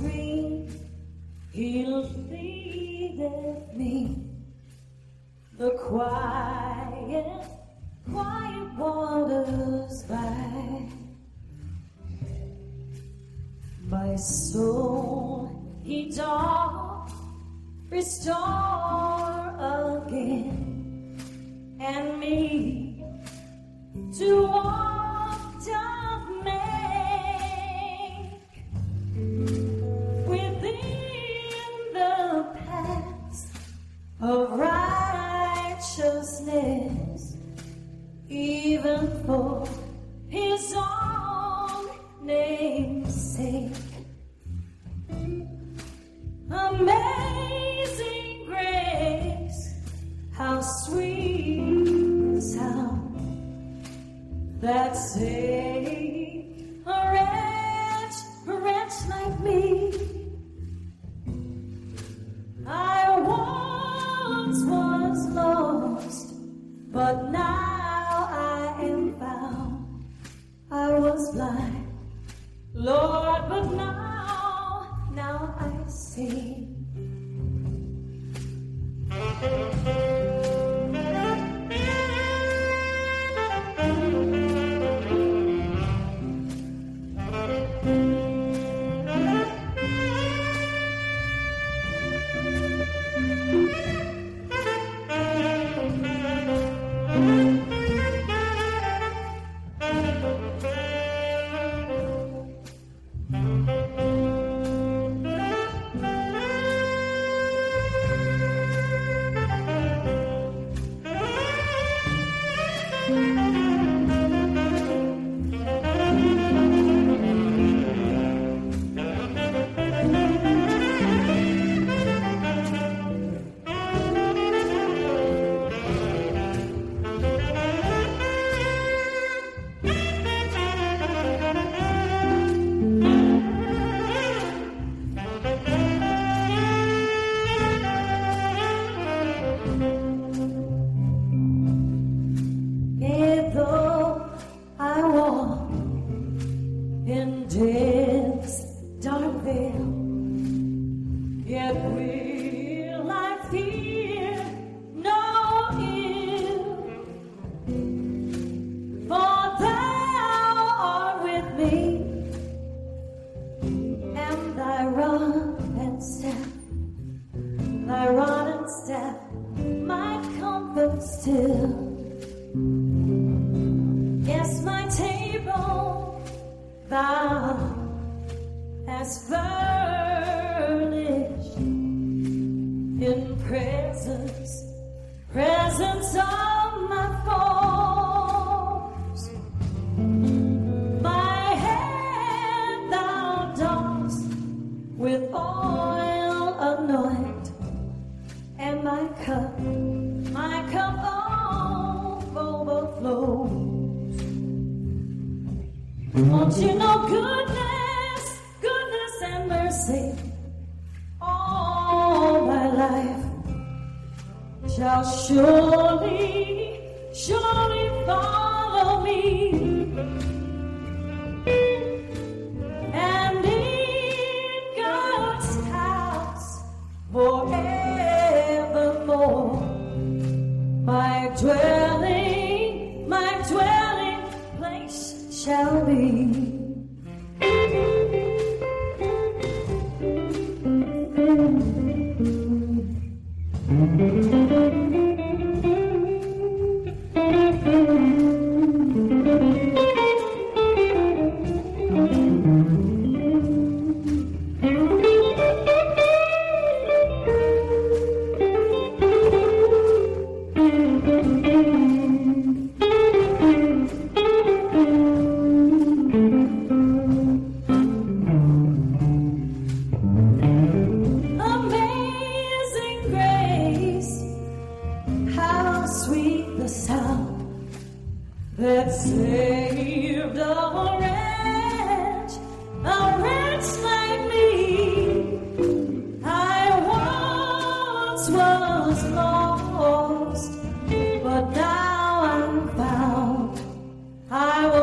pastures green. He leadeth me the quiet, quiet waters by. My soul he doth restore of righteousness, even for his own name's sake. Amazing grace, how sweet the sound that saved was blind, Lord, but now, now I see. My comfort still. Yes, my table thou hast furnished Won't you know goodness, goodness and mercy all my life shall surely, surely follow me. And in God's house forevermore, my dwelling,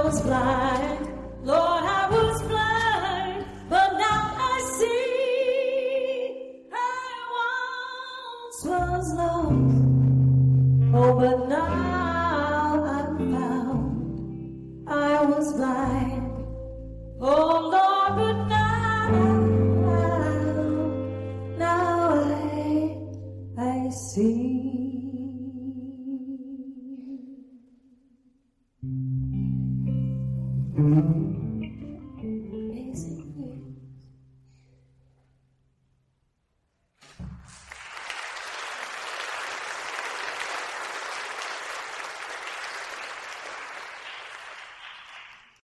was lost. Oh, but now Oh, Lord, but now, now I, I see. Mm-hmm.